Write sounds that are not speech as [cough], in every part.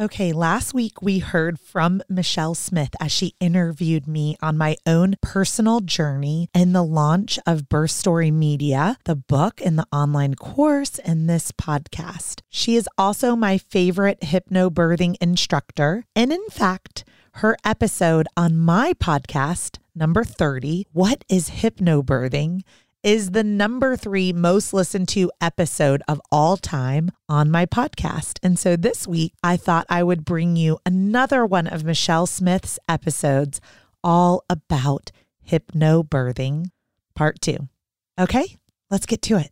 Okay, last week we heard from Michelle Smith as she interviewed me on my own personal journey in the launch of Birth Story Media, the book and the online course, and this podcast. She is also my favorite hypnobirthing instructor. And in fact, her episode on my podcast, number 30, What is Hypnobirthing? Is the number three most listened to episode of all time on my podcast. And so this week, I thought I would bring you another one of Michelle Smith's episodes all about hypnobirthing, part two. Okay, let's get to it.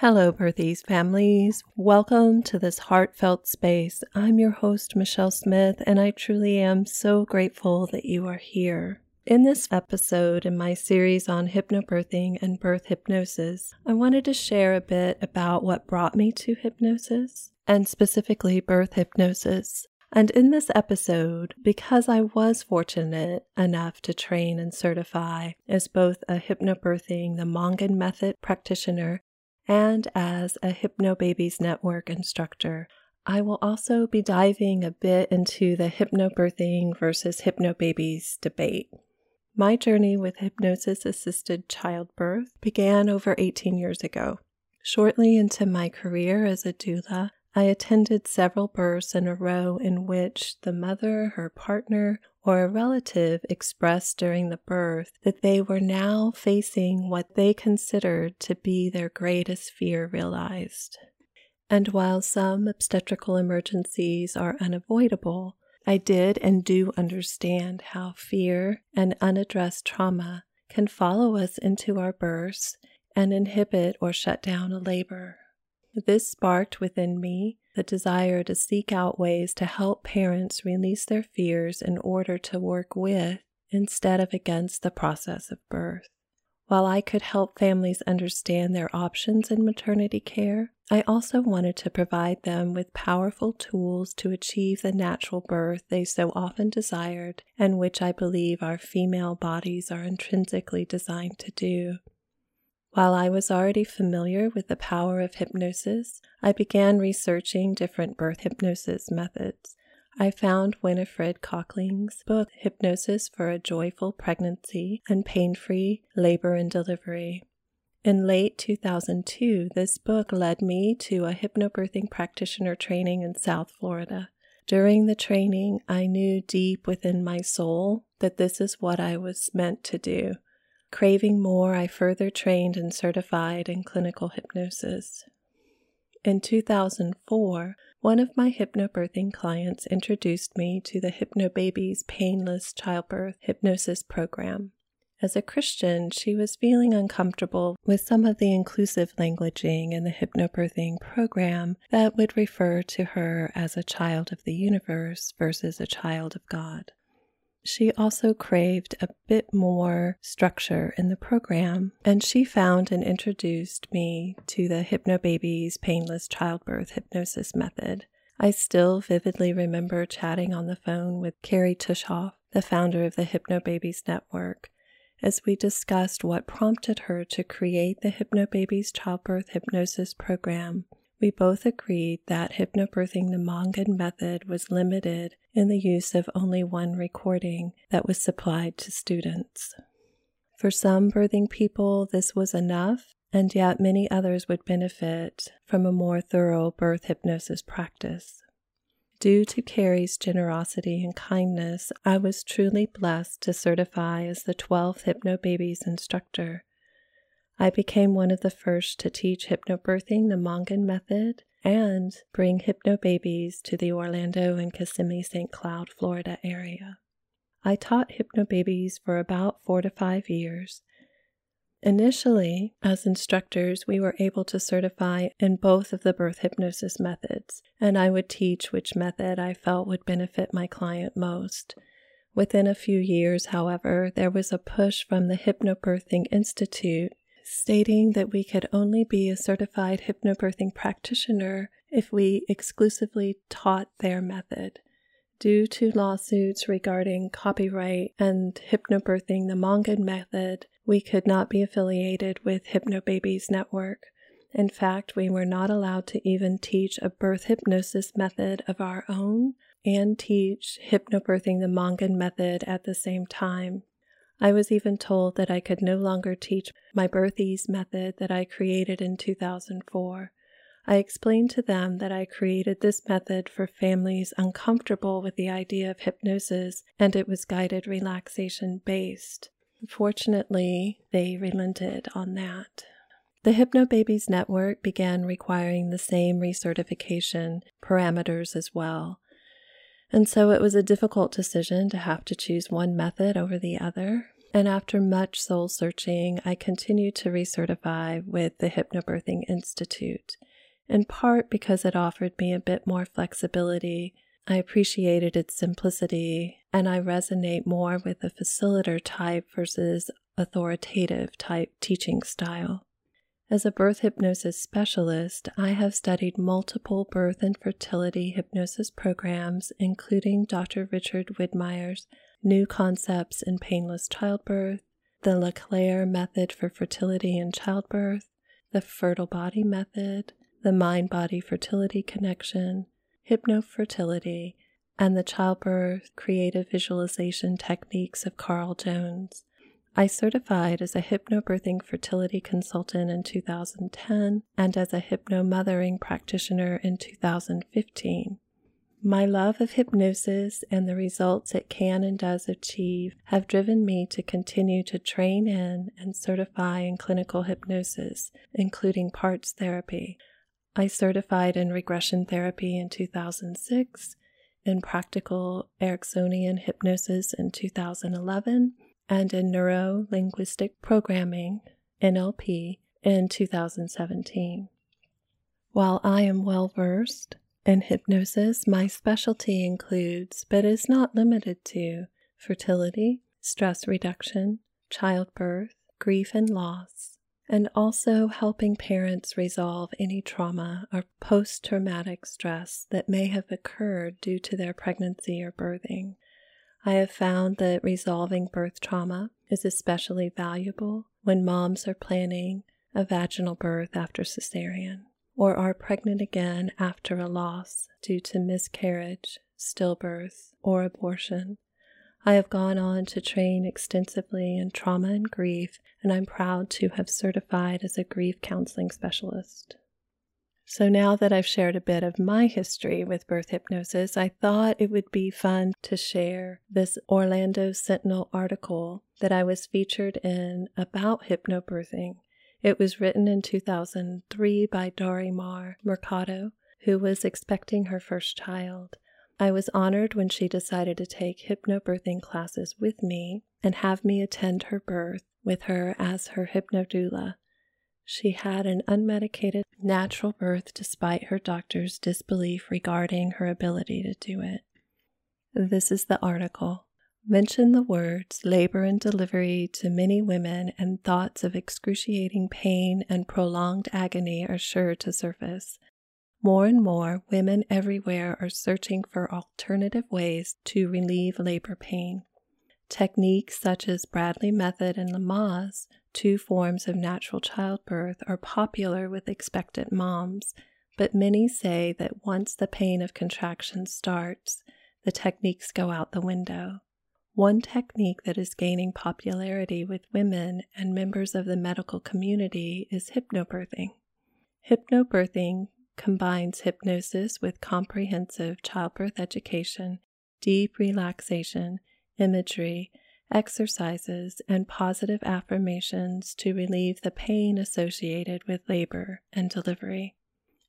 Hello, Birthies families. Welcome to this heartfelt space. I'm your host, Michelle Smith, and I truly am so grateful that you are here. In this episode in my series on hypnobirthing and birth hypnosis, I wanted to share a bit about what brought me to hypnosis and specifically birth hypnosis. And in this episode, because I was fortunate enough to train and certify as both a hypnobirthing, the Mongan method practitioner, and as a Hypnobabies Network instructor, I will also be diving a bit into the hypnobirthing versus hypnobabies debate. My journey with hypnosis assisted childbirth began over 18 years ago. Shortly into my career as a doula, I attended several births in a row in which the mother, her partner, or a relative expressed during the birth that they were now facing what they considered to be their greatest fear realized. And while some obstetrical emergencies are unavoidable, I did and do understand how fear and unaddressed trauma can follow us into our births and inhibit or shut down a labor. This sparked within me the desire to seek out ways to help parents release their fears in order to work with instead of against the process of birth. While I could help families understand their options in maternity care, I also wanted to provide them with powerful tools to achieve the natural birth they so often desired and which I believe our female bodies are intrinsically designed to do. While I was already familiar with the power of hypnosis, I began researching different birth hypnosis methods I found Winifred Cockling's book, Hypnosis for a Joyful Pregnancy and Pain Free Labor and Delivery. In late 2002, this book led me to a hypnobirthing practitioner training in South Florida. During the training, I knew deep within my soul that this is what I was meant to do. Craving more, I further trained and certified in clinical hypnosis. In 2004, one of my hypnobirthing clients introduced me to the Hypnobabies Painless Childbirth Hypnosis Program. As a Christian, she was feeling uncomfortable with some of the inclusive languaging in the hypnobirthing program that would refer to her as a child of the universe versus a child of God. She also craved a bit more structure in the program, and she found and introduced me to the Hypnobabies Painless Childbirth Hypnosis Method. I still vividly remember chatting on the phone with Kerry Tuschhoff, the founder of the Hypnobabies Network, as we discussed what prompted her to create the Hypnobabies Childbirth Hypnosis Program we both agreed that hypnobirthing the Mongan method was limited in the use of only one recording that was supplied to students. For some birthing people, this was enough, and yet many others would benefit from a more thorough birth hypnosis practice. Due to Kerry's generosity and kindness, I was truly blessed to certify as the 12th Hypnobabies instructor I became one of the first to teach hypnobirthing the Mongan method and bring hypnobabies to the Orlando and Kissimmee St. Cloud, Florida area. I taught hypnobabies for about four to five years. Initially, as instructors, we were able to certify in both of the birth hypnosis methods, and I would teach which method I felt would benefit my client most. Within a few years, however, there was a push from the Hypnobirthing Institute stating that we could only be a certified hypnobirthing practitioner if we exclusively taught their method. Due to lawsuits regarding copyright and hypnobirthing the Mongan method, we could not be affiliated with Hypnobabies Network, In fact, we were not allowed to even teach a birth hypnosis method of our own and teach hypnobirthing the Mongan method at the same time. I was even told that I could no longer teach my birth method that I created in 2004. I explained to them that I created this method for families uncomfortable with the idea of hypnosis and it was guided relaxation based. Fortunately, they relented on that. The Hypnobabies Network began requiring the same recertification parameters as well. And so it was a difficult decision to have to choose one method over the other. And after much soul searching, I continued to recertify with the Hypnobirthing Institute, in part because it offered me a bit more flexibility. I appreciated its simplicity, and I resonate more with the facilitator type versus authoritative type teaching style. As a birth hypnosis specialist, I have studied multiple birth and fertility hypnosis programs, including Dr. Richard Widmeyer's New Concepts in Painless Childbirth, the LeClaire Method for Fertility and Childbirth, the Fertile Body Method, the Mind Body Fertility Connection, Hypnofertility, and the Childbirth Creative Visualization Techniques of Carl Jones. I certified as a hypnobirthing fertility consultant in 2010 and as a hypnomothering practitioner in 2015. My love of hypnosis and the results it can and does achieve have driven me to continue to train in and certify in clinical hypnosis, including parts therapy. I certified in regression therapy in 2006, in practical Ericksonian hypnosis in 2011, and in Neuro Linguistic Programming, NLP, in 2017. While I am well versed in hypnosis, my specialty includes, but is not limited to, fertility, stress reduction, childbirth, grief and loss, and also helping parents resolve any trauma or post traumatic stress that may have occurred due to their pregnancy or birthing. I have found that resolving birth trauma is especially valuable when moms are planning a vaginal birth after cesarean or are pregnant again after a loss due to miscarriage, stillbirth, or abortion. I have gone on to train extensively in trauma and grief, and I'm proud to have certified as a grief counseling specialist. So, now that I've shared a bit of my history with birth hypnosis, I thought it would be fun to share this Orlando Sentinel article that I was featured in about hypnobirthing. It was written in 2003 by Dorimar Mercado, who was expecting her first child. I was honored when she decided to take hypnobirthing classes with me and have me attend her birth with her as her hypnodoula. She had an unmedicated natural birth despite her doctor's disbelief regarding her ability to do it. This is the article. Mention the words labor and delivery to many women, and thoughts of excruciating pain and prolonged agony are sure to surface. More and more women everywhere are searching for alternative ways to relieve labor pain. Techniques such as Bradley Method and Lamaze two forms of natural childbirth are popular with expectant moms, but many say that once the pain of contraction starts, the techniques go out the window. One technique that is gaining popularity with women and members of the medical community is hypnobirthing. Hypnobirthing combines hypnosis with comprehensive childbirth education, deep relaxation, imagery, exercises, and positive affirmations to relieve the pain associated with labor and delivery.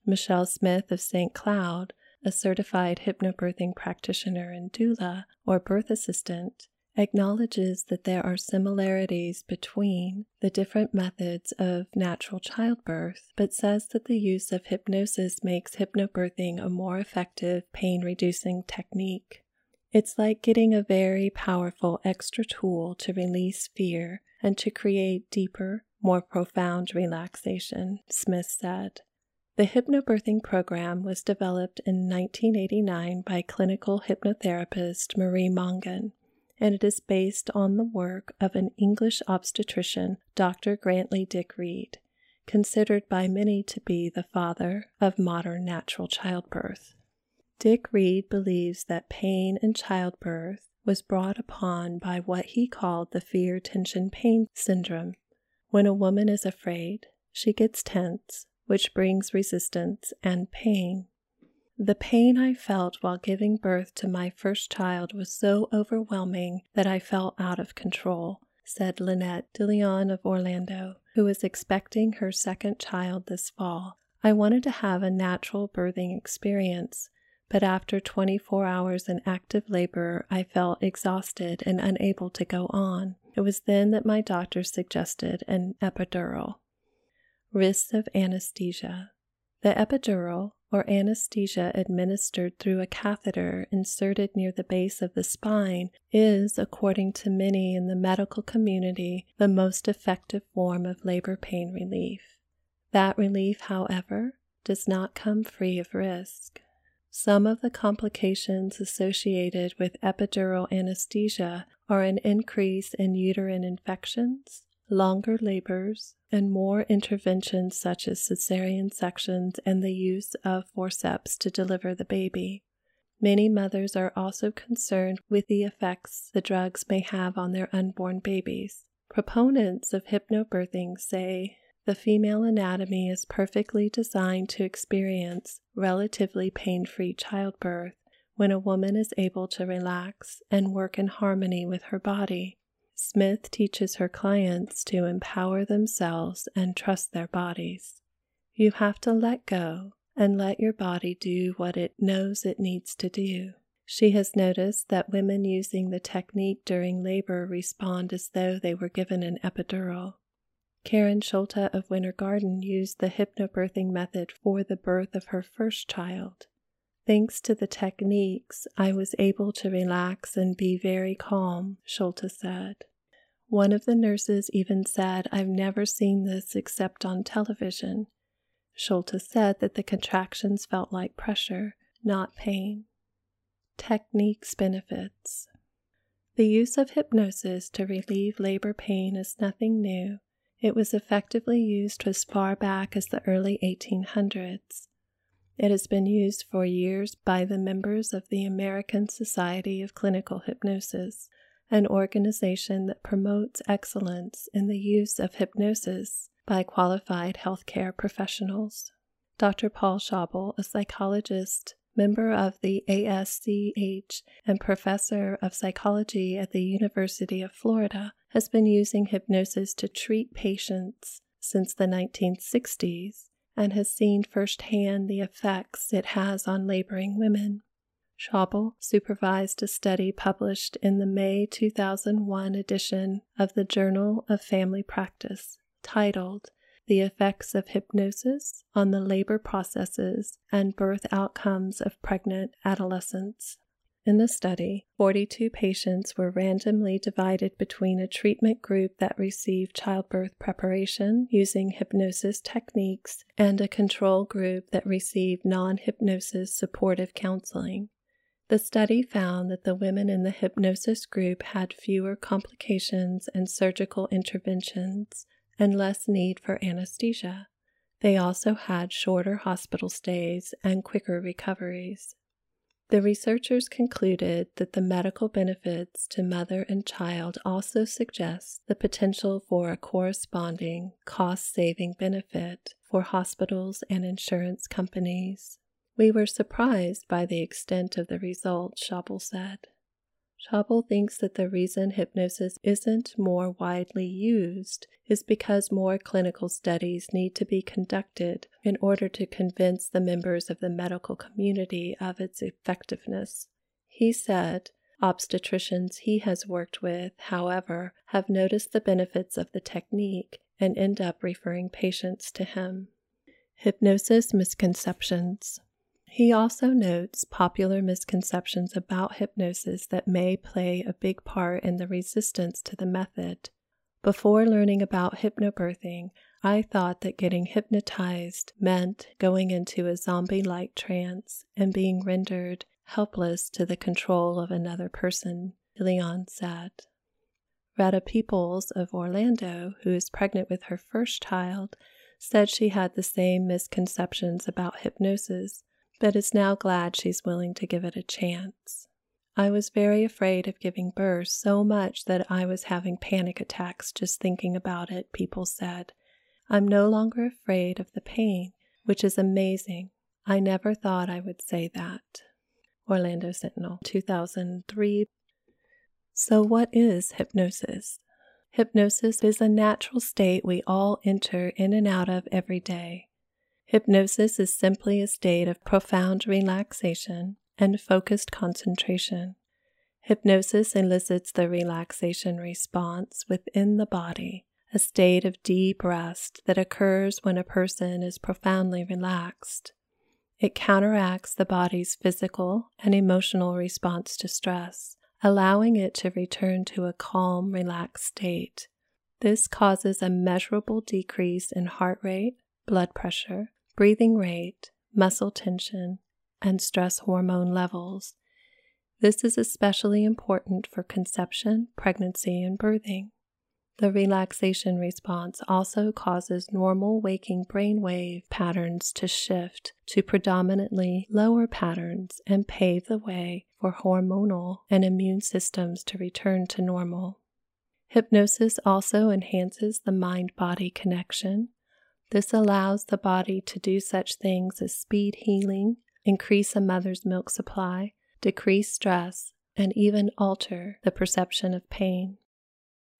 Michelle Smith of St. Cloud, a certified hypnobirthing practitioner and doula or birth assistant, acknowledges that there are similarities between the different methods of natural childbirth, but says that the use of hypnosis makes hypnobirthing a more effective pain reducing technique. It's like getting a very powerful extra tool to release fear and to create deeper, more profound relaxation, Smith said. The hypnobirthing program was developed in 1989 by clinical hypnotherapist Marie Mongan, and it is based on the work of an English obstetrician, Dr. Grantly Dick Read. considered by many to be the father of modern natural childbirth. Dick Read believes that pain in childbirth was brought upon by what he called the fear tension pain syndrome. When a woman is afraid, she gets tense, which brings resistance and pain. The pain I felt while giving birth to my first child was so overwhelming that I felt out of control, said Lynette DeLeon of Orlando, who is expecting her second child this fall. I wanted to have a natural birthing experience, but after 24 hours in active labor, I felt exhausted and unable to go on. It was then that my doctor suggested an epidural. Risks of anesthesia. The epidural, or anesthesia administered through a catheter inserted near the base of the spine, is, according to many in the medical community, the most effective form of labor pain relief. That relief, however, does not come free of risk. Some of the complications associated with epidural anesthesia are an increase in uterine infections, longer labors, and more interventions such as cesarean sections and the use of forceps to deliver the baby. Many mothers are also concerned with the effects the drugs may have on their unborn babies. Proponents of hypnobirthing say the female anatomy is perfectly designed to experience relatively pain free childbirth when a woman is able to relax and work in harmony with her body. Smith teaches her clients to empower themselves and trust their bodies. You have to let go and let your body do what it knows it needs to do. She has noticed that women using the technique during labor respond as though they were given an epidural. Karen Schulte of Winter Garden used the hypnobirthing method for the birth of her first child. Thanks to the techniques, I was able to relax and be very calm, Schulte said. One of the nurses even said, I've never seen this except on television. Schulte said that the contractions felt like pressure, not pain. Techniques benefits. The use of hypnosis to relieve labor pain is nothing new. It was effectively used as far back as the early 1800s. It has been used for years by the members of the American Society of Clinical Hypnosis, an organization that promotes excellence in the use of hypnosis by qualified healthcare professionals. Dr. Paul Schauble, a psychologist, member of the ASCH, and professor of psychology at the University of Florida, has been using hypnosis to treat patients since the 1960s and has seen firsthand the effects it has on laboring women. Schauble supervised a study published in the May 2001 edition of the Journal of Family Practice titled The Effects of Hypnosis on the Labor Processes and Birth Outcomes of Pregnant Adolescents. In the study, 42 patients were randomly divided between a treatment group that received childbirth preparation using hypnosis techniques and a control group that received non hypnosis supportive counseling. The study found that the women in the hypnosis group had fewer complications and surgical interventions and less need for anesthesia. They also had shorter hospital stays and quicker recoveries. The researchers concluded that the medical benefits to mother and child also suggest the potential for a corresponding cost saving benefit for hospitals and insurance companies. We were surprised by the extent of the results, Schauble said. Schauble thinks that the reason hypnosis isn't more widely used is because more clinical studies need to be conducted in order to convince the members of the medical community of its effectiveness. He said, Obstetricians he has worked with, however, have noticed the benefits of the technique and end up referring patients to him. Hypnosis misconceptions. He also notes popular misconceptions about hypnosis that may play a big part in the resistance to the method. Before learning about hypnobirthing, I thought that getting hypnotized meant going into a zombie like trance and being rendered helpless to the control of another person, Leon said. Retta Peoples of Orlando, who is pregnant with her first child, said she had the same misconceptions about hypnosis, but is now glad she's willing to give it a chance. I was very afraid of giving birth so much that I was having panic attacks just thinking about it, Peoples said. I'm no longer afraid of the pain, which is amazing. I never thought I would say that. Orlando Sentinel, 2003. So, what is hypnosis? Hypnosis is a natural state we all enter in and out of every day. Hypnosis is simply a state of profound relaxation and focused concentration. Hypnosis elicits the relaxation response within the body, a state of deep rest that occurs when a person is profoundly relaxed. It counteracts the body's physical and emotional response to stress, allowing it to return to a calm, relaxed state. This causes a measurable decrease in heart rate, blood pressure, breathing rate, muscle tension, and stress hormone levels. This is especially important for conception, pregnancy, and birthing. The relaxation response also causes normal waking brainwave patterns to shift to predominantly lower patterns and pave the way for hormonal and immune systems to return to normal. Hypnosis also enhances the mind body connection. This allows the body to do such things as speed healing, increase a mother's milk supply, decrease stress, and even alter the perception of pain.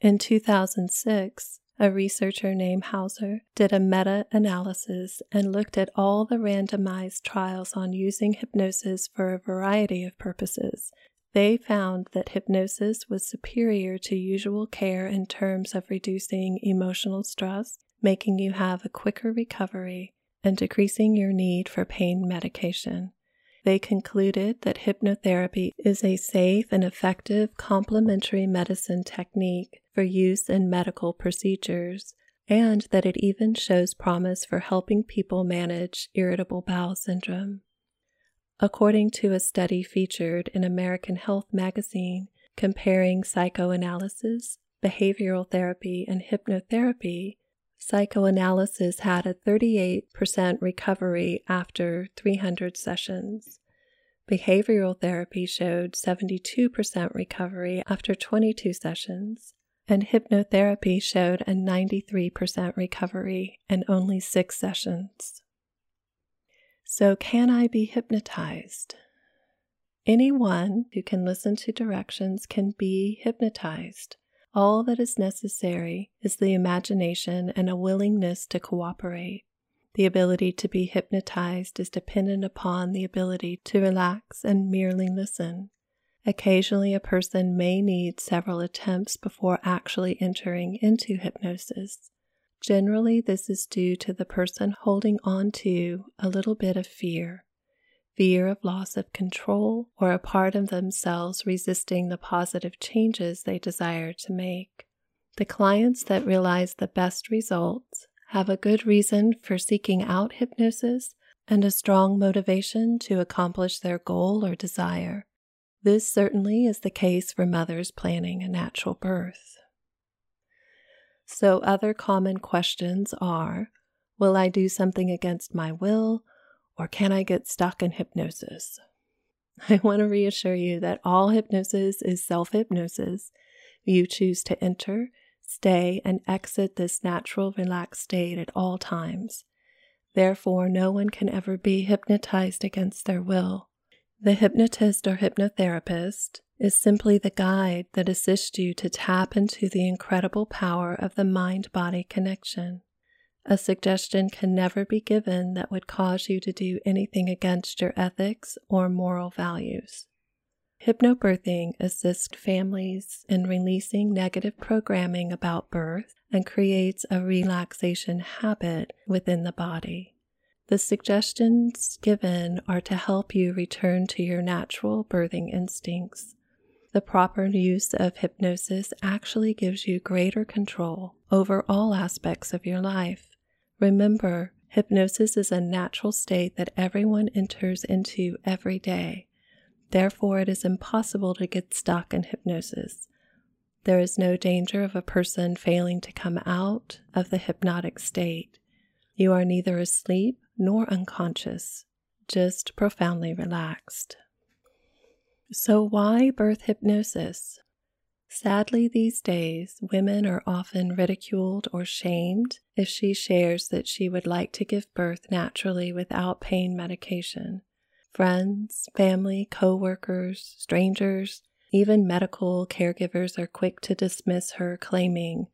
In 2006, a researcher named Hauser did a meta analysis and looked at all the randomized trials on using hypnosis for a variety of purposes. They found that hypnosis was superior to usual care in terms of reducing emotional stress, making you have a quicker recovery, and decreasing your need for pain medication they concluded that hypnotherapy is a safe and effective complementary medicine technique for use in medical procedures, and that it even shows promise for helping people manage irritable bowel syndrome. According to a study featured in American Health magazine comparing psychoanalysis, behavioral therapy, and hypnotherapy, Psychoanalysis had a 38% recovery after 300 sessions. Behavioral therapy showed 72% recovery after 22 sessions, and hypnotherapy showed a 93% recovery in only six sessions. So, can I be hypnotized? Anyone who can listen to directions can be hypnotized. All that is necessary is the imagination and a willingness to cooperate. The ability to be hypnotized is dependent upon the ability to relax and merely listen. Occasionally, a person may need several attempts before actually entering into hypnosis. Generally, this is due to the person holding on to a little bit of fear fear of loss of control, or a part of themselves resisting the positive changes they desire to make. The clients that realize the best results have a good reason for seeking out hypnosis and a strong motivation to accomplish their goal or desire. This certainly is the case for mothers planning a natural birth. So, other common questions are Will I do something against my will? Or can I get stuck in hypnosis? [laughs] I want to reassure you that all hypnosis is self hypnosis. You choose to enter, stay, and exit this natural, relaxed state at all times. Therefore, no one can ever be hypnotized against their will. The hypnotist or hypnotherapist is simply the guide that assists you to tap into the incredible power of the mind body connection. A suggestion can never be given that would cause you to do anything against your ethics or moral values. Hypnobirthing assists families in releasing negative programming about birth and creates a relaxation habit within the body. The suggestions given are to help you return to your natural birthing instincts. The proper use of hypnosis actually gives you greater control over all aspects of your life. Remember, hypnosis is a natural state that everyone enters into every day. Therefore, it is impossible to get stuck in hypnosis. There is no danger of a person failing to come out of the hypnotic state. You are neither asleep nor unconscious, just profoundly relaxed. So, why birth hypnosis? Sadly, these days, women are often ridiculed or shamed if she shares that she would like to give birth naturally without pain medication. Friends, family, co workers, strangers, even medical caregivers are quick to dismiss her, claiming,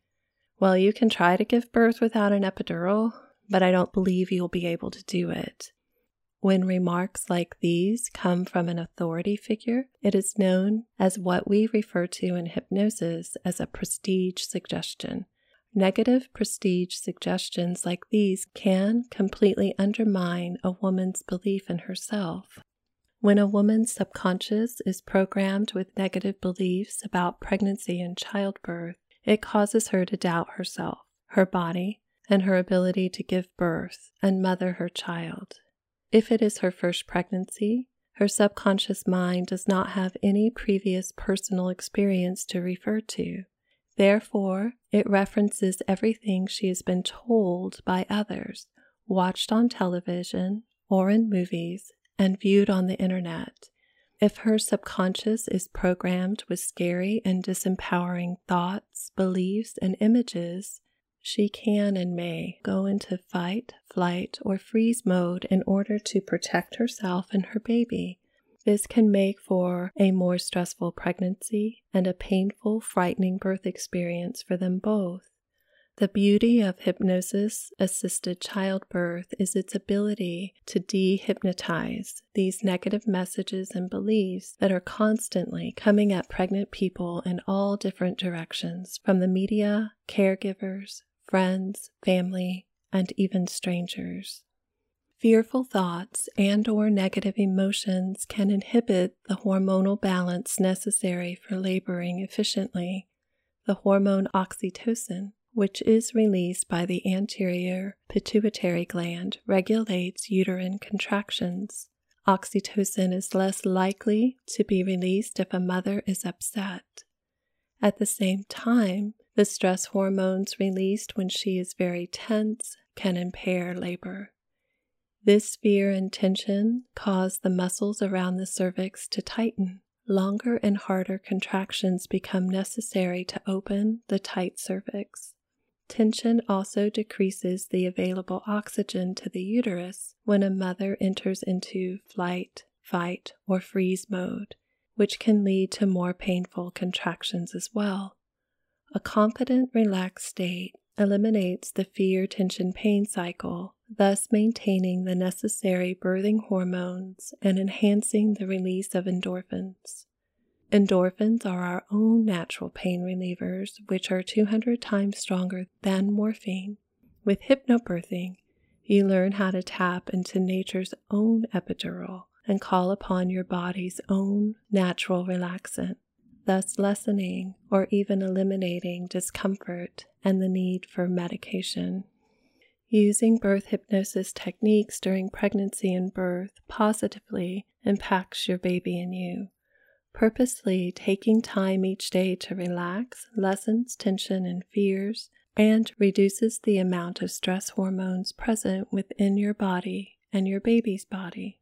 Well, you can try to give birth without an epidural, but I don't believe you'll be able to do it. When remarks like these come from an authority figure, it is known as what we refer to in hypnosis as a prestige suggestion. Negative prestige suggestions like these can completely undermine a woman's belief in herself. When a woman's subconscious is programmed with negative beliefs about pregnancy and childbirth, it causes her to doubt herself, her body, and her ability to give birth and mother her child. If it is her first pregnancy, her subconscious mind does not have any previous personal experience to refer to. Therefore, it references everything she has been told by others, watched on television or in movies, and viewed on the internet. If her subconscious is programmed with scary and disempowering thoughts, beliefs, and images, she can and may go into fight, flight, or freeze mode in order to protect herself and her baby. This can make for a more stressful pregnancy and a painful, frightening birth experience for them both. The beauty of hypnosis assisted childbirth is its ability to dehypnotize these negative messages and beliefs that are constantly coming at pregnant people in all different directions from the media, caregivers, friends, family, and even strangers. Fearful thoughts and or negative emotions can inhibit the hormonal balance necessary for laboring efficiently. The hormone oxytocin, which is released by the anterior pituitary gland, regulates uterine contractions. Oxytocin is less likely to be released if a mother is upset. At the same time, the stress hormones released when she is very tense can impair labor. This fear and tension cause the muscles around the cervix to tighten. Longer and harder contractions become necessary to open the tight cervix. Tension also decreases the available oxygen to the uterus when a mother enters into flight, fight, or freeze mode, which can lead to more painful contractions as well. A confident, relaxed state eliminates the fear tension pain cycle, thus maintaining the necessary birthing hormones and enhancing the release of endorphins. Endorphins are our own natural pain relievers, which are 200 times stronger than morphine. With hypnobirthing, you learn how to tap into nature's own epidural and call upon your body's own natural relaxant thus lessening or even eliminating discomfort and the need for medication. Using birth hypnosis techniques during pregnancy and birth positively impacts your baby and you. Purposely taking time each day to relax lessens tension and fears and reduces the amount of stress hormones present within your body and your baby's body.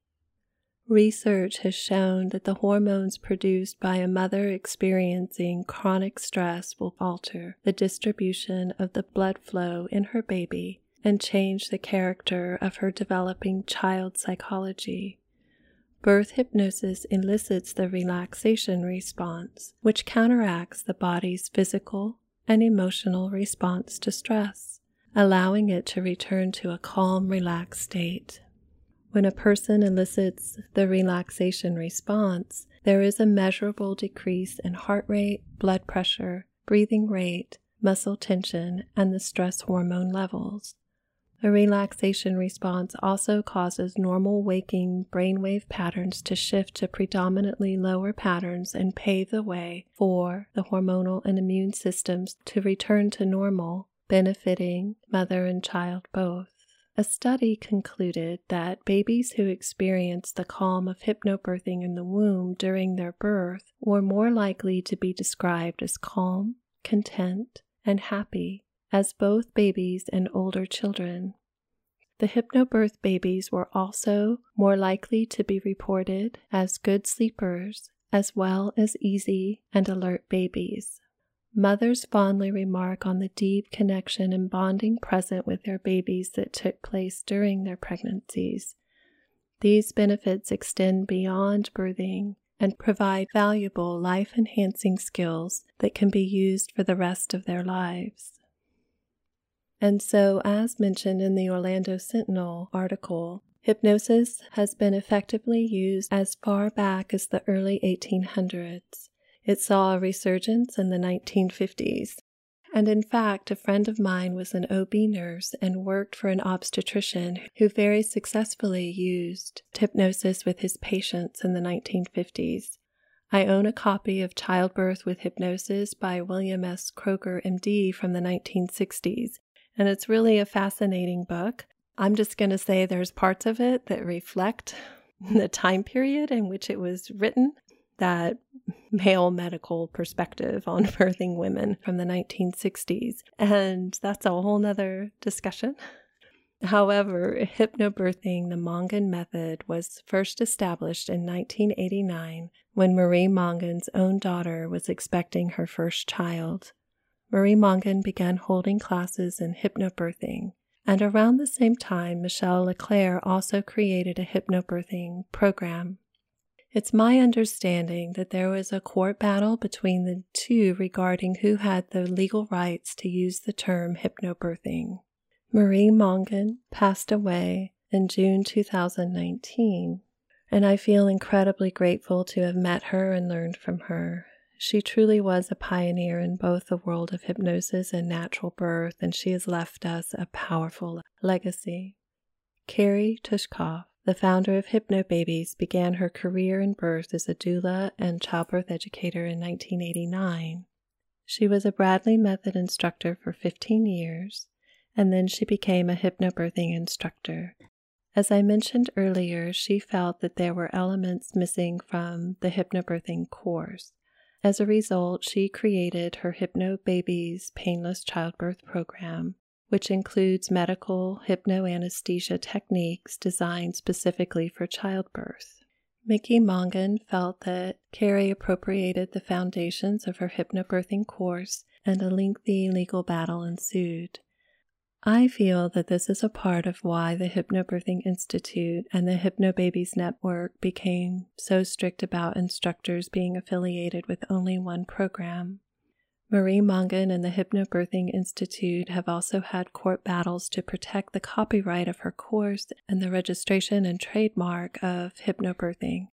Research has shown that the hormones produced by a mother experiencing chronic stress will alter the distribution of the blood flow in her baby and change the character of her developing child psychology. Birth hypnosis elicits the relaxation response, which counteracts the body's physical and emotional response to stress, allowing it to return to a calm, relaxed state. When a person elicits the relaxation response, there is a measurable decrease in heart rate, blood pressure, breathing rate, muscle tension, and the stress hormone levels. The relaxation response also causes normal waking brainwave patterns to shift to predominantly lower patterns and pave the way for the hormonal and immune systems to return to normal, benefiting mother and child both. A study concluded that babies who experienced the calm of hypnobirthing in the womb during their birth were more likely to be described as calm, content, and happy as both babies and older children. The hypnobirth babies were also more likely to be reported as good sleepers as well as easy and alert babies. Mothers fondly remark on the deep connection and bonding present with their babies that took place during their pregnancies. These benefits extend beyond birthing and provide valuable life enhancing skills that can be used for the rest of their lives. And so, as mentioned in the Orlando Sentinel article, hypnosis has been effectively used as far back as the early 1800s. It saw a resurgence in the 1950s. And in fact, a friend of mine was an OB nurse and worked for an obstetrician who very successfully used hypnosis with his patients in the 1950s. I own a copy of Childbirth with Hypnosis by William S. Kroger, MD, from the 1960s, and it's really a fascinating book. I'm just going to say there's parts of it that reflect [laughs] the time period in which it was written, that male medical perspective on [laughs] birthing women from the 1960s. And that's a whole nother discussion. However, hypnobirthing, the Mongan method, was first established in 1989 when Marie Mongan's own daughter was expecting her first child. Marie Mongan began holding classes in hypnobirthing, and around the same time, Michelle LeClaire also created a hypnobirthing program. It's my understanding that there was a court battle between the two regarding who had the legal rights to use the term hypnobirthing. Marie Mongan passed away in June 2019, and I feel incredibly grateful to have met her and learned from her. She truly was a pioneer in both the world of hypnosis and natural birth, and she has left us a powerful legacy. Kerry Tuschhoff, the founder of Hypnobabies, began her career in birth as a doula and childbirth educator in 1989. She was a Bradley Method instructor for 15 years, and then she became a hypnobirthing instructor. As I mentioned earlier, she felt that there were elements missing from the hypnobirthing course. As a result, she created her Hypnobabies Painless Childbirth Program, which includes medical hypnoanesthesia techniques designed specifically for childbirth. Mickey Mongan felt that Kerry appropriated the foundations of her hypnobirthing course, and a lengthy legal battle ensued. I feel that this is a part of why the Hypnobirthing Institute and the Hypnobabies Network became so strict about instructors being affiliated with only one program. Marie Mongan and the Hypnobirthing Institute have also had court battles to protect the copyright of her course and the registration and trademark of hypnobirthing,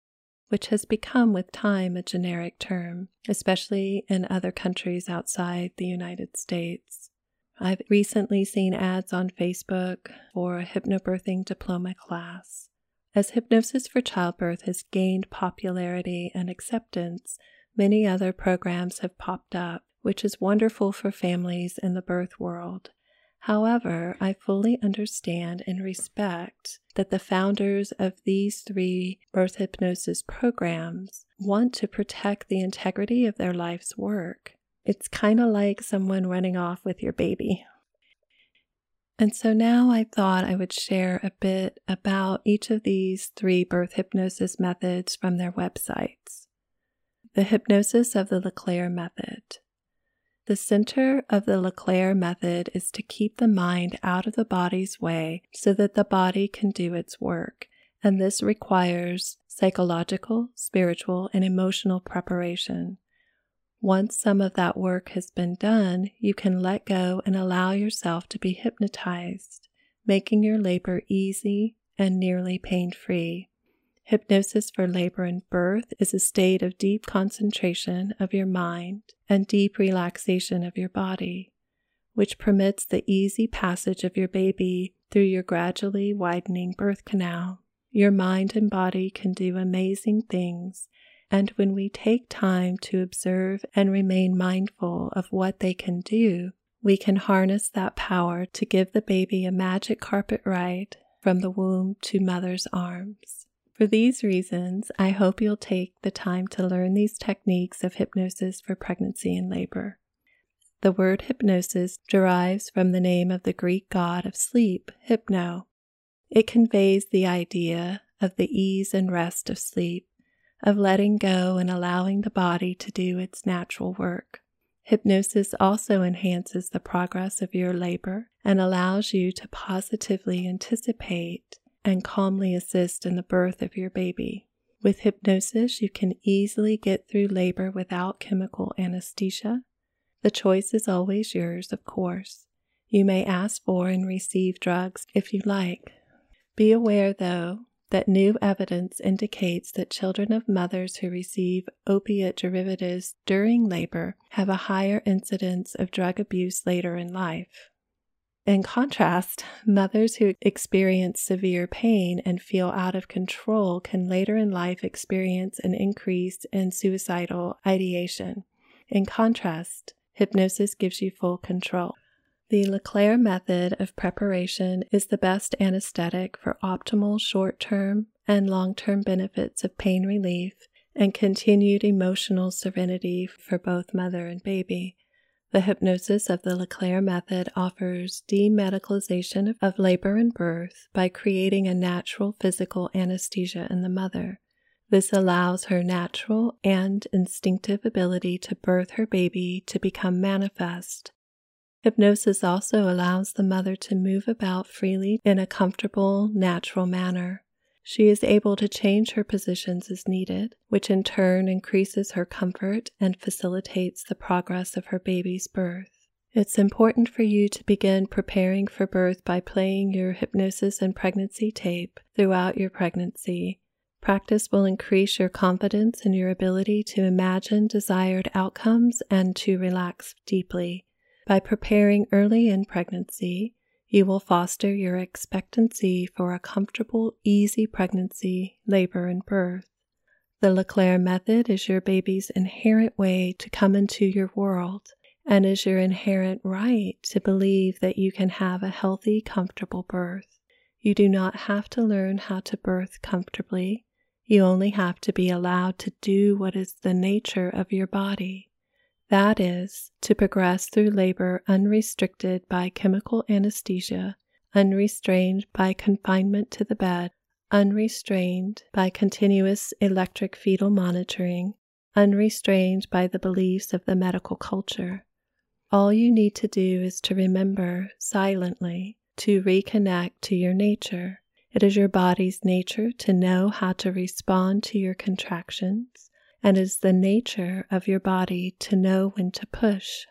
which has become with time a generic term, especially in other countries outside the United States. I've recently seen ads on Facebook for a hypnobirthing diploma class. As hypnosis for childbirth has gained popularity and acceptance, many other programs have popped up, which is wonderful for families in the birth world. However, I fully understand and respect that the founders of these three birth hypnosis programs want to protect the integrity of their life's work it's kind of like someone running off with your baby. And so now I thought I would share a bit about each of these three birth hypnosis methods from their websites. The hypnosis of the LeClaire method. The center of the LeClaire method is to keep the mind out of the body's way so that the body can do its work, and this requires psychological, spiritual, and emotional preparation. Once some of that work has been done, you can let go and allow yourself to be hypnotized, making your labor easy and nearly pain free. Hypnosis for labor and birth is a state of deep concentration of your mind and deep relaxation of your body, which permits the easy passage of your baby through your gradually widening birth canal. Your mind and body can do amazing things and when we take time to observe and remain mindful of what they can do, we can harness that power to give the baby a magic carpet ride from the womb to mother's arms. For these reasons, I hope you'll take the time to learn these techniques of hypnosis for pregnancy and labor. The word hypnosis derives from the name of the Greek god of sleep, Hypno, It conveys the idea of the ease and rest of sleep, of letting go and allowing the body to do its natural work. Hypnosis also enhances the progress of your labor and allows you to positively anticipate and calmly assist in the birth of your baby. With hypnosis, you can easily get through labor without chemical anesthesia. The choice is always yours, of course. You may ask for and receive drugs if you like. Be aware, though, that new evidence indicates that children of mothers who receive opiate derivatives during labor have a higher incidence of drug abuse later in life. In contrast, mothers who experience severe pain and feel out of control can later in life experience an increase in suicidal ideation. In contrast, hypnosis gives you full control. The LeClaire method of preparation is the best anesthetic for optimal short term and long term benefits of pain relief and continued emotional serenity for both mother and baby. The hypnosis of the LeClaire method offers demedicalization of labor and birth by creating a natural physical anesthesia in the mother. This allows her natural and instinctive ability to birth her baby to become manifest Hypnosis also allows the mother to move about freely in a comfortable, natural manner. She is able to change her positions as needed, which in turn increases her comfort and facilitates the progress of her baby's birth. It's important for you to begin preparing for birth by playing your hypnosis and pregnancy tape throughout your pregnancy. Practice will increase your confidence in your ability to imagine desired outcomes and to relax deeply. By preparing early in pregnancy, you will foster your expectancy for a comfortable, easy pregnancy, labor, and birth. The LeClaire method is your baby's inherent way to come into your world and is your inherent right to believe that you can have a healthy, comfortable birth. You do not have to learn how to birth comfortably. You only have to be allowed to do what is the nature of your body. That is, to progress through labor unrestricted by chemical anesthesia, unrestrained by confinement to the bed, unrestrained by continuous electric fetal monitoring, unrestrained by the beliefs of the medical culture. All you need to do is to remember silently to reconnect to your nature. It is your body's nature to know how to respond to your contractions and is the nature of your body to know when to push.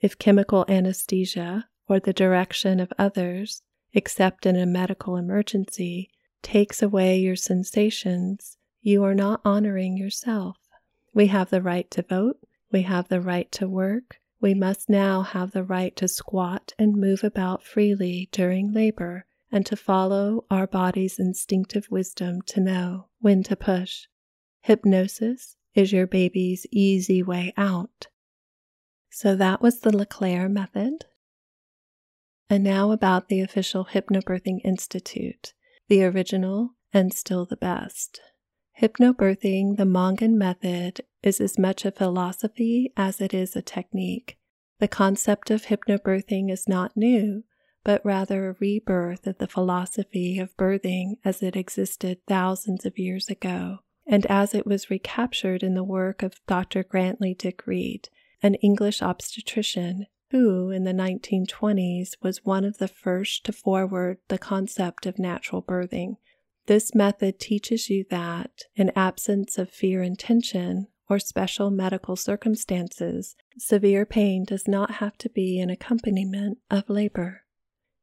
If chemical anesthesia or the direction of others, except in a medical emergency, takes away your sensations, you are not honoring yourself. We have the right to vote, we have the right to work, we must now have the right to squat and move about freely during labor and to follow our body's instinctive wisdom to know when to push. Hypnosis is your baby's easy way out. So that was the LeClaire method. And now about the official Hypnobirthing Institute, the original and still the best. Hypnobirthing, the Mongan method, is as much a philosophy as it is a technique. The concept of hypnobirthing is not new, but rather a rebirth of the philosophy of birthing as it existed thousands of years ago and as it was recaptured in the work of Dr. Grantly Dick Read, an English obstetrician who, in the 1920s, was one of the first to forward the concept of natural birthing. This method teaches you that, in absence of fear and tension, or special medical circumstances, severe pain does not have to be an accompaniment of labor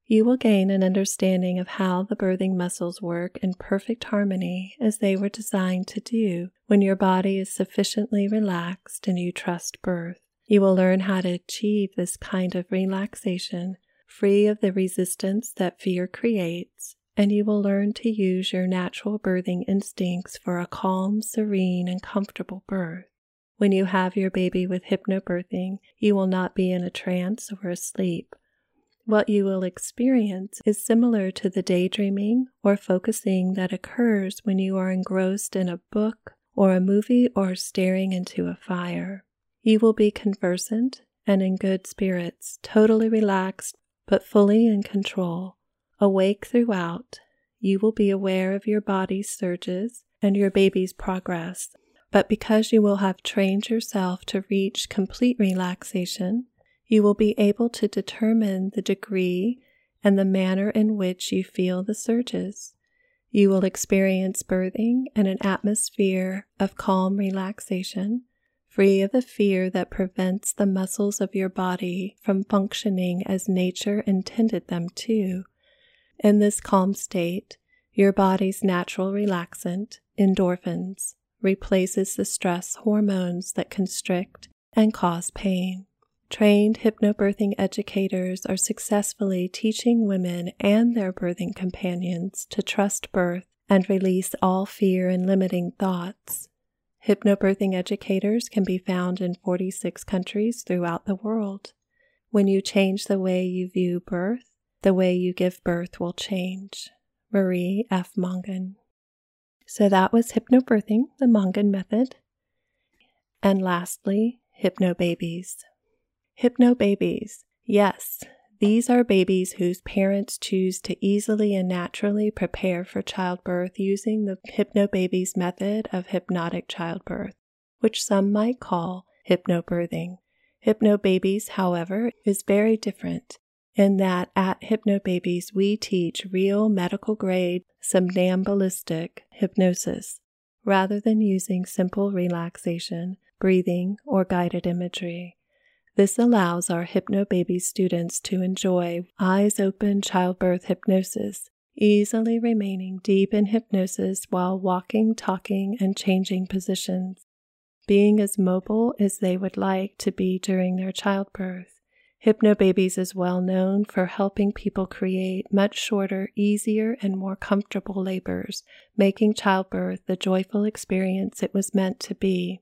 you will gain an understanding of how the birthing muscles work in perfect harmony as they were designed to do when your body is sufficiently relaxed and you trust birth. You will learn how to achieve this kind of relaxation free of the resistance that fear creates, and you will learn to use your natural birthing instincts for a calm, serene, and comfortable birth. When you have your baby with hypnobirthing, you will not be in a trance or asleep what you will experience is similar to the daydreaming or focusing that occurs when you are engrossed in a book or a movie or staring into a fire. You will be conversant and in good spirits, totally relaxed but fully in control. Awake throughout, you will be aware of your body's surges and your baby's progress. But because you will have trained yourself to reach complete relaxation, you will be able to determine the degree and the manner in which you feel the surges. You will experience birthing in an atmosphere of calm relaxation, free of the fear that prevents the muscles of your body from functioning as nature intended them to. In this calm state, your body's natural relaxant, endorphins, replaces the stress hormones that constrict and cause pain. Trained hypnobirthing educators are successfully teaching women and their birthing companions to trust birth and release all fear and limiting thoughts. Hypnobirthing educators can be found in 46 countries throughout the world. When you change the way you view birth, the way you give birth will change. Marie F. Mongan. So that was hypnobirthing, the Mongan method. And lastly, hypnobabies. Hypnobabies. Yes, these are babies whose parents choose to easily and naturally prepare for childbirth using the hypnobabies method of hypnotic childbirth, which some might call hypnobirthing. Hypnobabies, however, is very different in that at Hypnobabies we teach real medical grade somnambulistic hypnosis rather than using simple relaxation, breathing, or guided imagery. This allows our Hypnobaby students to enjoy eyes open childbirth hypnosis, easily remaining deep in hypnosis while walking, talking, and changing positions, being as mobile as they would like to be during their childbirth. Hypnobabies is well known for helping people create much shorter, easier, and more comfortable labors, making childbirth the joyful experience it was meant to be.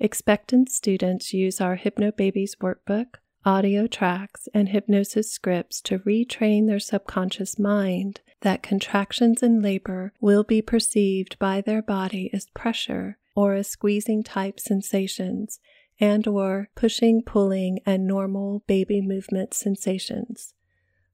Expectant students use our Hypnobabies workbook, audio tracks, and hypnosis scripts to retrain their subconscious mind that contractions in labor will be perceived by their body as pressure or as squeezing type sensations and or pushing, pulling, and normal baby movement sensations.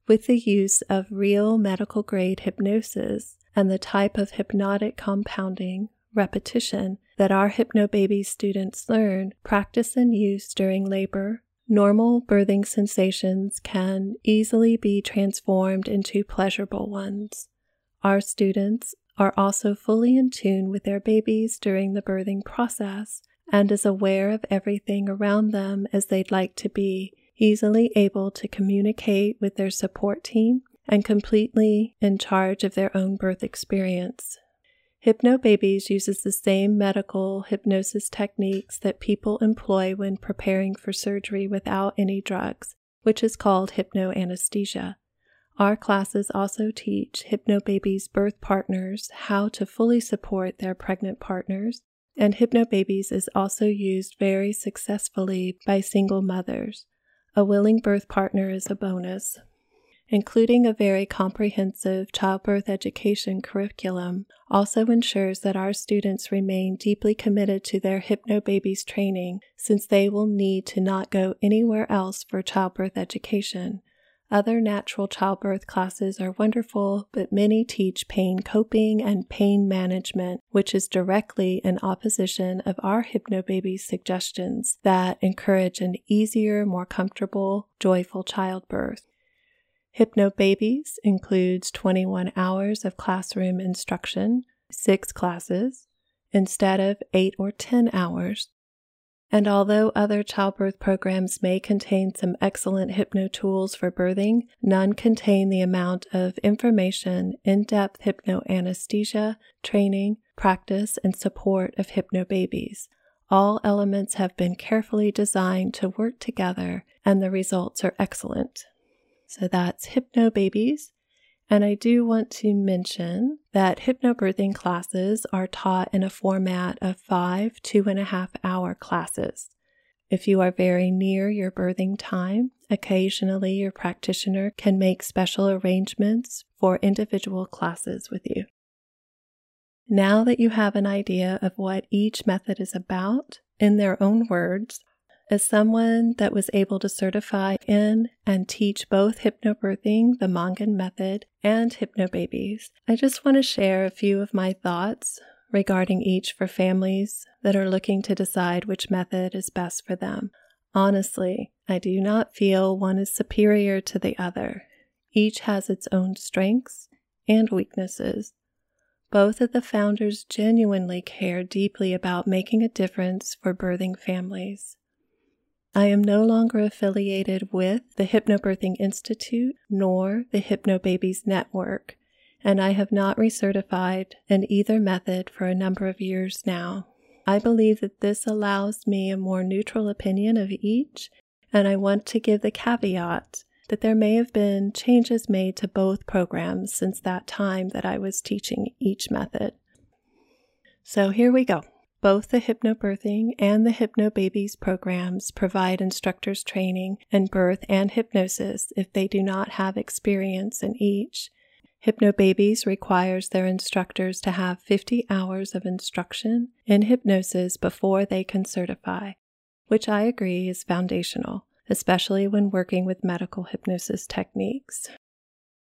With the use of real medical grade hypnosis and the type of hypnotic compounding repetition that our Hypnobaby students learn, practice, and use during labor, normal birthing sensations can easily be transformed into pleasurable ones. Our students are also fully in tune with their babies during the birthing process and is aware of everything around them as they'd like to be, easily able to communicate with their support team and completely in charge of their own birth experience. Hypnobabies uses the same medical hypnosis techniques that people employ when preparing for surgery without any drugs, which is called hypnoanesthesia. Our classes also teach hypnobabies' birth partners how to fully support their pregnant partners, and hypnobabies is also used very successfully by single mothers. A willing birth partner is a bonus including a very comprehensive childbirth education curriculum, also ensures that our students remain deeply committed to their Hypnobabies training since they will need to not go anywhere else for childbirth education. Other natural childbirth classes are wonderful, but many teach pain coping and pain management, which is directly in opposition of our Hypnobabies suggestions that encourage an easier, more comfortable, joyful childbirth. Hypnobabies includes 21 hours of classroom instruction, six classes, instead of eight or 10 hours. And although other childbirth programs may contain some excellent hypno tools for birthing, none contain the amount of information, in depth hypno anesthesia, training, practice, and support of hypnobabies. All elements have been carefully designed to work together, and the results are excellent. So that's Hypnobabies. And I do want to mention that hypnobirthing classes are taught in a format of five two and a half hour classes. If you are very near your birthing time, occasionally your practitioner can make special arrangements for individual classes with you. Now that you have an idea of what each method is about in their own words, As someone that was able to certify in and teach both hypnobirthing, the Mongan method, and hypnobabies, I just want to share a few of my thoughts regarding each for families that are looking to decide which method is best for them. Honestly, I do not feel one is superior to the other. Each has its own strengths and weaknesses. Both of the founders genuinely care deeply about making a difference for birthing families. I am no longer affiliated with the Hypnobirthing Institute nor the Hypnobabies Network, and I have not recertified in either method for a number of years now. I believe that this allows me a more neutral opinion of each, and I want to give the caveat that there may have been changes made to both programs since that time that I was teaching each method. So here we go. Both the Hypnobirthing and the Hypnobabies programs provide instructors training in birth and hypnosis if they do not have experience in each. Hypnobabies requires their instructors to have 50 hours of instruction in hypnosis before they can certify, which I agree is foundational, especially when working with medical hypnosis techniques.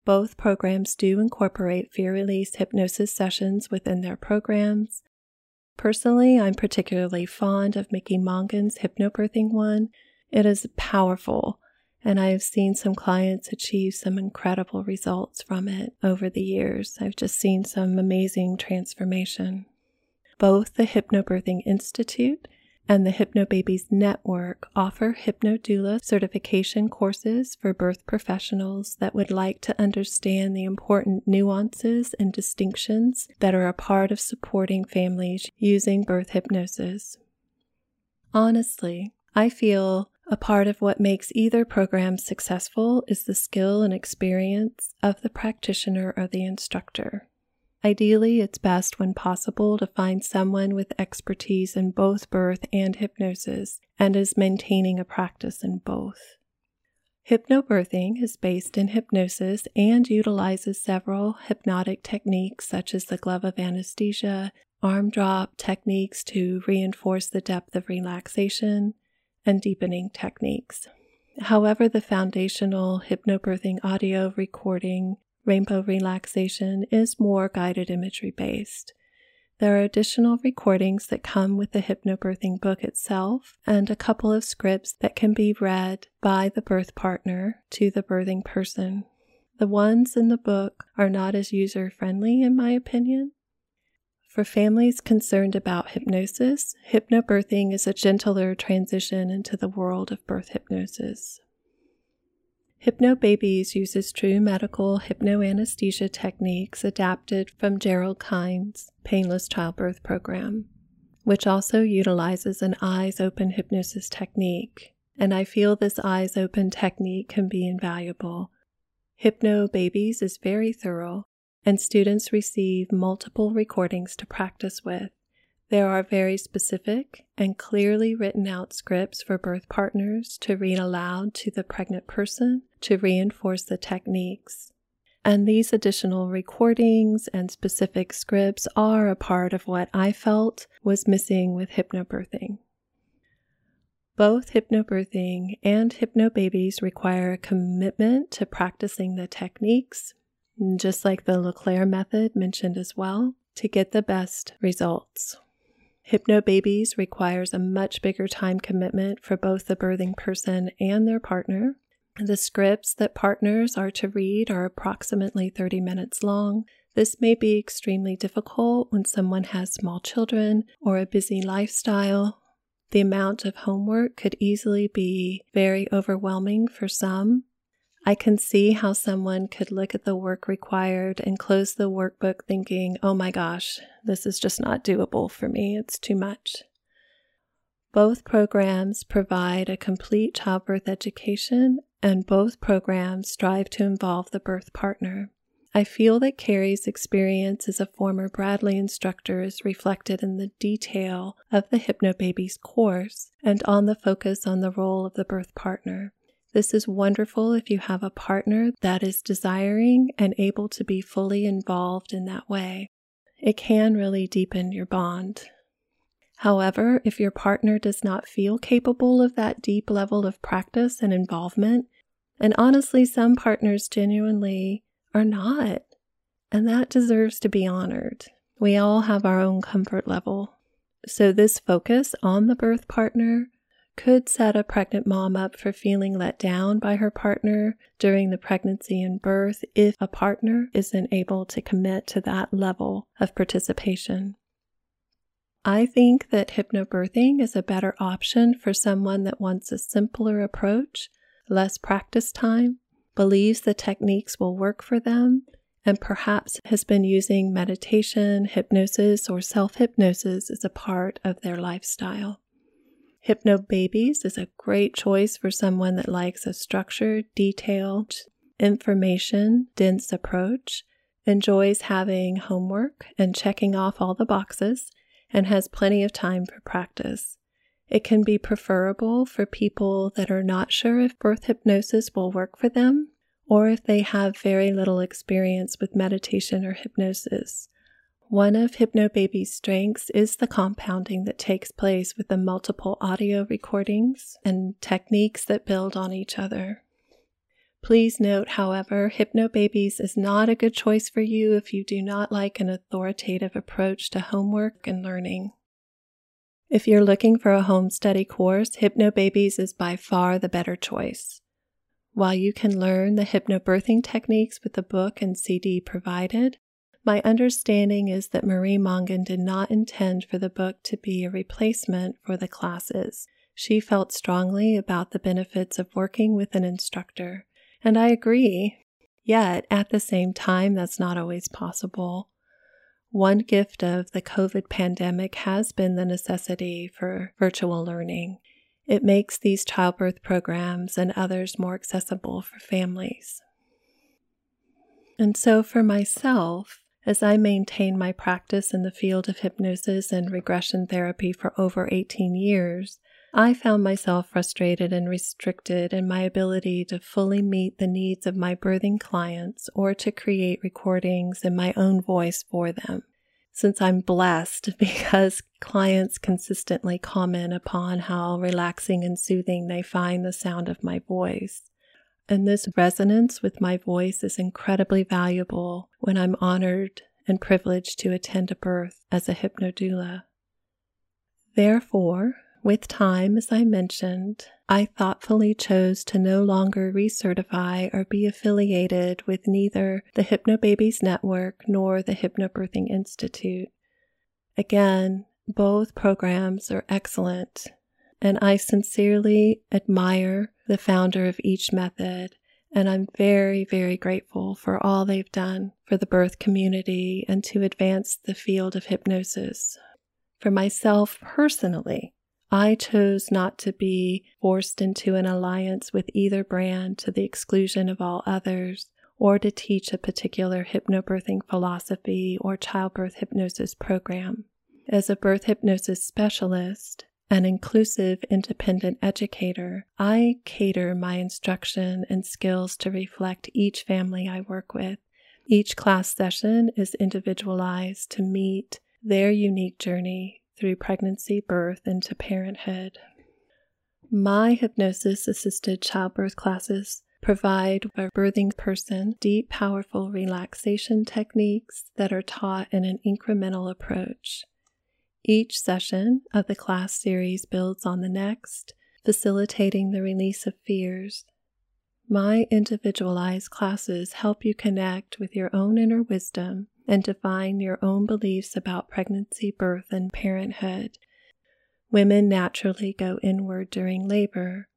Both programs do incorporate fear release hypnosis sessions within their programs. Personally, I'm particularly fond of Mickey Mongan's hypnobirthing one. It is powerful, and I have seen some clients achieve some incredible results from it over the years. I've just seen some amazing transformation. Both the Hypnobirthing Institute and the Hypnobabies Network offer hypnodoula certification courses for birth professionals that would like to understand the important nuances and distinctions that are a part of supporting families using birth hypnosis. Honestly, I feel a part of what makes either program successful is the skill and experience of the practitioner or the instructor. Ideally, it's best when possible to find someone with expertise in both birth and hypnosis and is maintaining a practice in both. Hypnobirthing is based in hypnosis and utilizes several hypnotic techniques such as the glove of anesthesia, arm drop techniques to reinforce the depth of relaxation, and deepening techniques. However, the foundational hypnobirthing audio recording Rainbow Relaxation is more guided imagery based. There are additional recordings that come with the hypnobirthing book itself and a couple of scripts that can be read by the birth partner to the birthing person. The ones in the book are not as user friendly, in my opinion. For families concerned about hypnosis, hypnobirthing is a gentler transition into the world of birth hypnosis. Hypnobabies uses true medical hypnoanesthesia techniques adapted from Gerald Kein's painless childbirth program, which also utilizes an eyes open hypnosis technique. And I feel this eyes open technique can be invaluable. Hypnobabies is very thorough, and students receive multiple recordings to practice with. There are very specific and clearly written out scripts for birth partners to read aloud to the pregnant person to reinforce the techniques. And these additional recordings and specific scripts are a part of what I felt was missing with hypnobirthing. Both hypnobirthing and hypnobabies require a commitment to practicing the techniques, just like the LeClaire method mentioned as well, to get the best results. Hypnobabies requires a much bigger time commitment for both the birthing person and their partner. The scripts that partners are to read are approximately 30 minutes long. This may be extremely difficult when someone has small children or a busy lifestyle. The amount of homework could easily be very overwhelming for some, I can see how someone could look at the work required and close the workbook thinking, oh my gosh, this is just not doable for me. It's too much. Both programs provide a complete childbirth education, and both programs strive to involve the birth partner. I feel that Kerry's experience as a former Bradley instructor is reflected in the detail of the Hypnobabies course and on the focus on the role of the birth partner. This is wonderful if you have a partner that is desiring and able to be fully involved in that way. It can really deepen your bond. However, if your partner does not feel capable of that deep level of practice and involvement, and honestly, some partners genuinely are not, and that deserves to be honored. We all have our own comfort level. So, this focus on the birth partner could set a pregnant mom up for feeling let down by her partner during the pregnancy and birth if a partner isn't able to commit to that level of participation. I think that hypnobirthing is a better option for someone that wants a simpler approach, less practice time, believes the techniques will work for them, and perhaps has been using meditation, hypnosis, or self hypnosis as a part of their lifestyle. Hypnobabies is a great choice for someone that likes a structured, detailed, information dense approach, enjoys having homework and checking off all the boxes and has plenty of time for practice. It can be preferable for people that are not sure if birth hypnosis will work for them or if they have very little experience with meditation or hypnosis. One of Hypnobaby's strengths is the compounding that takes place with the multiple audio recordings and techniques that build on each other. Please note, however, Hypnobabies is not a good choice for you if you do not like an authoritative approach to homework and learning. If you're looking for a home study course, Hypnobabies is by far the better choice. While you can learn the hypnobirthing techniques with the book and CD provided, my understanding is that Marie Mongan did not intend for the book to be a replacement for the classes. She felt strongly about the benefits of working with an instructor and I agree. Yet, at the same time, that's not always possible. One gift of the COVID pandemic has been the necessity for virtual learning. It makes these childbirth programs and others more accessible for families. And so, for myself, as I maintain my practice in the field of hypnosis and regression therapy for over 18 years, I found myself frustrated and restricted in my ability to fully meet the needs of my birthing clients or to create recordings in my own voice for them. Since I'm blessed [laughs] because clients consistently comment upon how relaxing and soothing they find the sound of my voice. And this resonance with my voice is incredibly valuable when I'm honored and privileged to attend a birth as a hypnodoula. Therefore, with time, as I mentioned, I thoughtfully chose to no longer recertify or be affiliated with neither the Hypnobabies Network nor the Hypnobirthing Institute. Again, both programs are excellent, and I sincerely admire the founder of each method, and I'm very, very grateful for all they've done for the birth community and to advance the field of hypnosis. For myself personally, I chose not to be forced into an alliance with either brand to the exclusion of all others, or to teach a particular hypnobirthing philosophy or childbirth hypnosis program. As a birth hypnosis specialist, an inclusive independent educator, I cater my instruction and skills to reflect each family I work with. Each class session is individualized to meet their unique journey through pregnancy, birth, into parenthood. My hypnosis assisted childbirth classes provide a birthing person deep, powerful relaxation techniques that are taught in an incremental approach. Each session of the class series builds on the next, facilitating the release of fears. My individualized classes help you connect with your own inner wisdom and define your own beliefs about pregnancy, birth, and parenthood. Women naturally go inward during labor,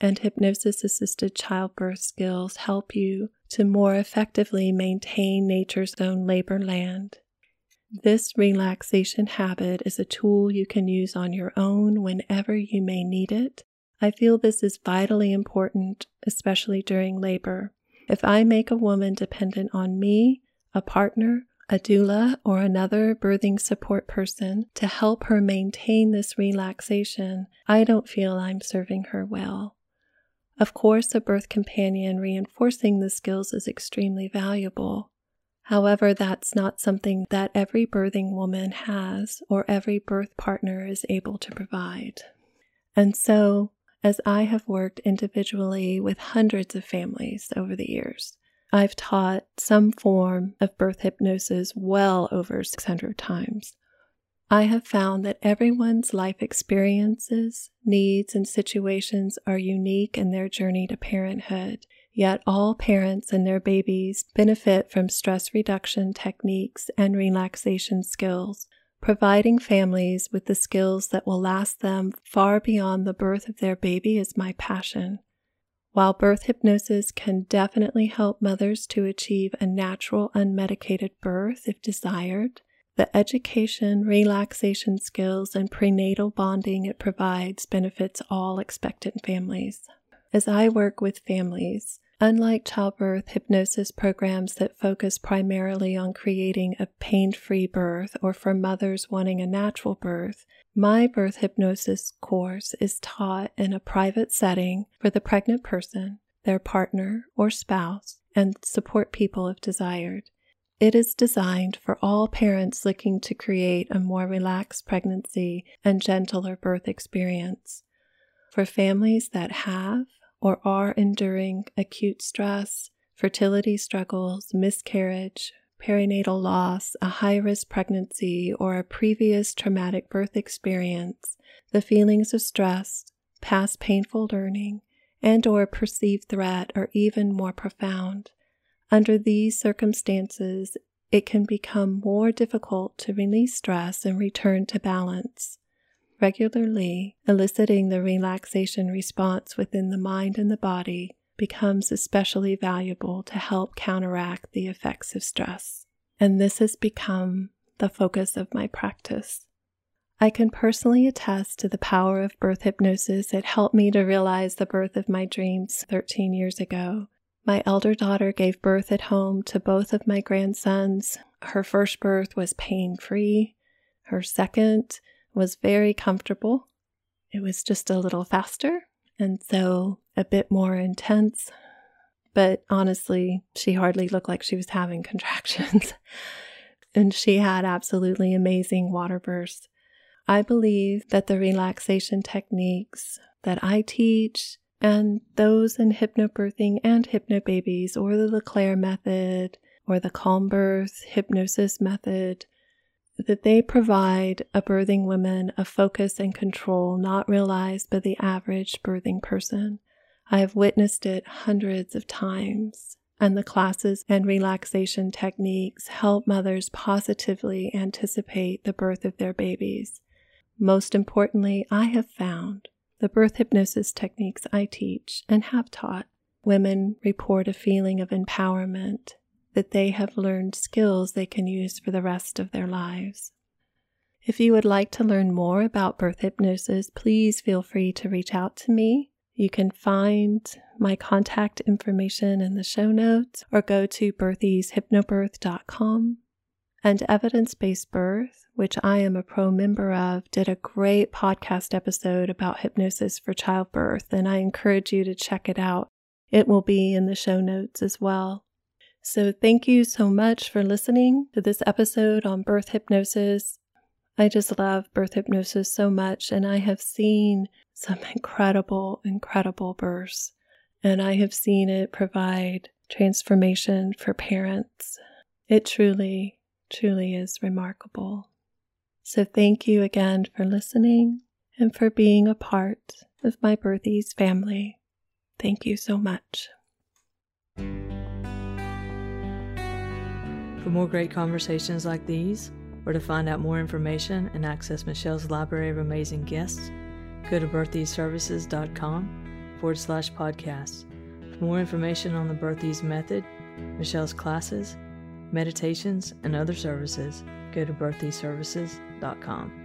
and hypnosis assisted childbirth skills help you to more effectively maintain nature's own labor land. This relaxation habit is a tool you can use on your own whenever you may need it. I feel this is vitally important, especially during labor. If I make a woman dependent on me, a partner, a doula, or another birthing support person to help her maintain this relaxation, I don't feel I'm serving her well. Of course, a birth companion reinforcing the skills is extremely valuable. However, that's not something that every birthing woman has or every birth partner is able to provide. And so, as I have worked individually with hundreds of families over the years, I've taught some form of birth hypnosis well over 600 times. I have found that everyone's life experiences, needs, and situations are unique in their journey to parenthood, yet all parents and their babies benefit from stress reduction techniques and relaxation skills, providing families with the skills that will last them far beyond the birth of their baby is my passion. While birth hypnosis can definitely help mothers to achieve a natural, unmedicated birth if desired, the education, relaxation skills, and prenatal bonding it provides benefits all expectant families. As I work with families, unlike childbirth hypnosis programs that focus primarily on creating a pain free birth or for mothers wanting a natural birth, my birth hypnosis course is taught in a private setting for the pregnant person, their partner or spouse, and support people if desired. It is designed for all parents looking to create a more relaxed pregnancy and gentler birth experience. For families that have or are enduring acute stress, fertility struggles, miscarriage, perinatal loss, a high risk pregnancy, or a previous traumatic birth experience, the feelings of stress, past painful learning, and or perceived threat are even more profound. Under these circumstances, it can become more difficult to release stress and return to balance. Regularly eliciting the relaxation response within the mind and the body becomes especially valuable to help counteract the effects of stress. And this has become the focus of my practice. I can personally attest to the power of birth hypnosis. It helped me to realize the birth of my dreams 13 years ago my elder daughter gave birth at home to both of my grandsons. Her first birth was pain free, her second was very comfortable. It was just a little faster and so a bit more intense. But honestly, she hardly looked like she was having [laughs] contractions. and she had absolutely amazing water bursts. I believe that the relaxation techniques that I teach and those in hypnobirthing and hypnobabies, or the LeClaire method, or the calm birth hypnosis method, that they provide a birthing woman a focus and control not realized by the average birthing person. I have witnessed it hundreds of times, and the classes and relaxation techniques help mothers positively anticipate the birth of their babies. Most importantly, I have found the birth hypnosis techniques I teach and have taught, women report a feeling of empowerment that they have learned skills they can use for the rest of their lives. If you would like to learn more about birth hypnosis, please feel free to reach out to me. You can find my contact information in the show notes or go to birthieshypnobirth.com. And Evidence Based Birth, which I am a pro member of, did a great podcast episode about hypnosis for childbirth, and I encourage you to check it out. It will be in the show notes as well. So, thank you so much for listening to this episode on birth hypnosis. I just love birth hypnosis so much, and I have seen some [laughs] incredible, incredible births, and I have seen it provide transformation for parents. It truly truly is remarkable. So, thank you again for listening and for being a part of my Birthies family. Thank you so much. For more great conversations like these, or to find out more information and access Michelle's library of amazing guests, go to birthiesservices.com forward slash podcast. For more information on the Birthies method, Michelle's classes, meditations, and other services, go to birthiesservices.com.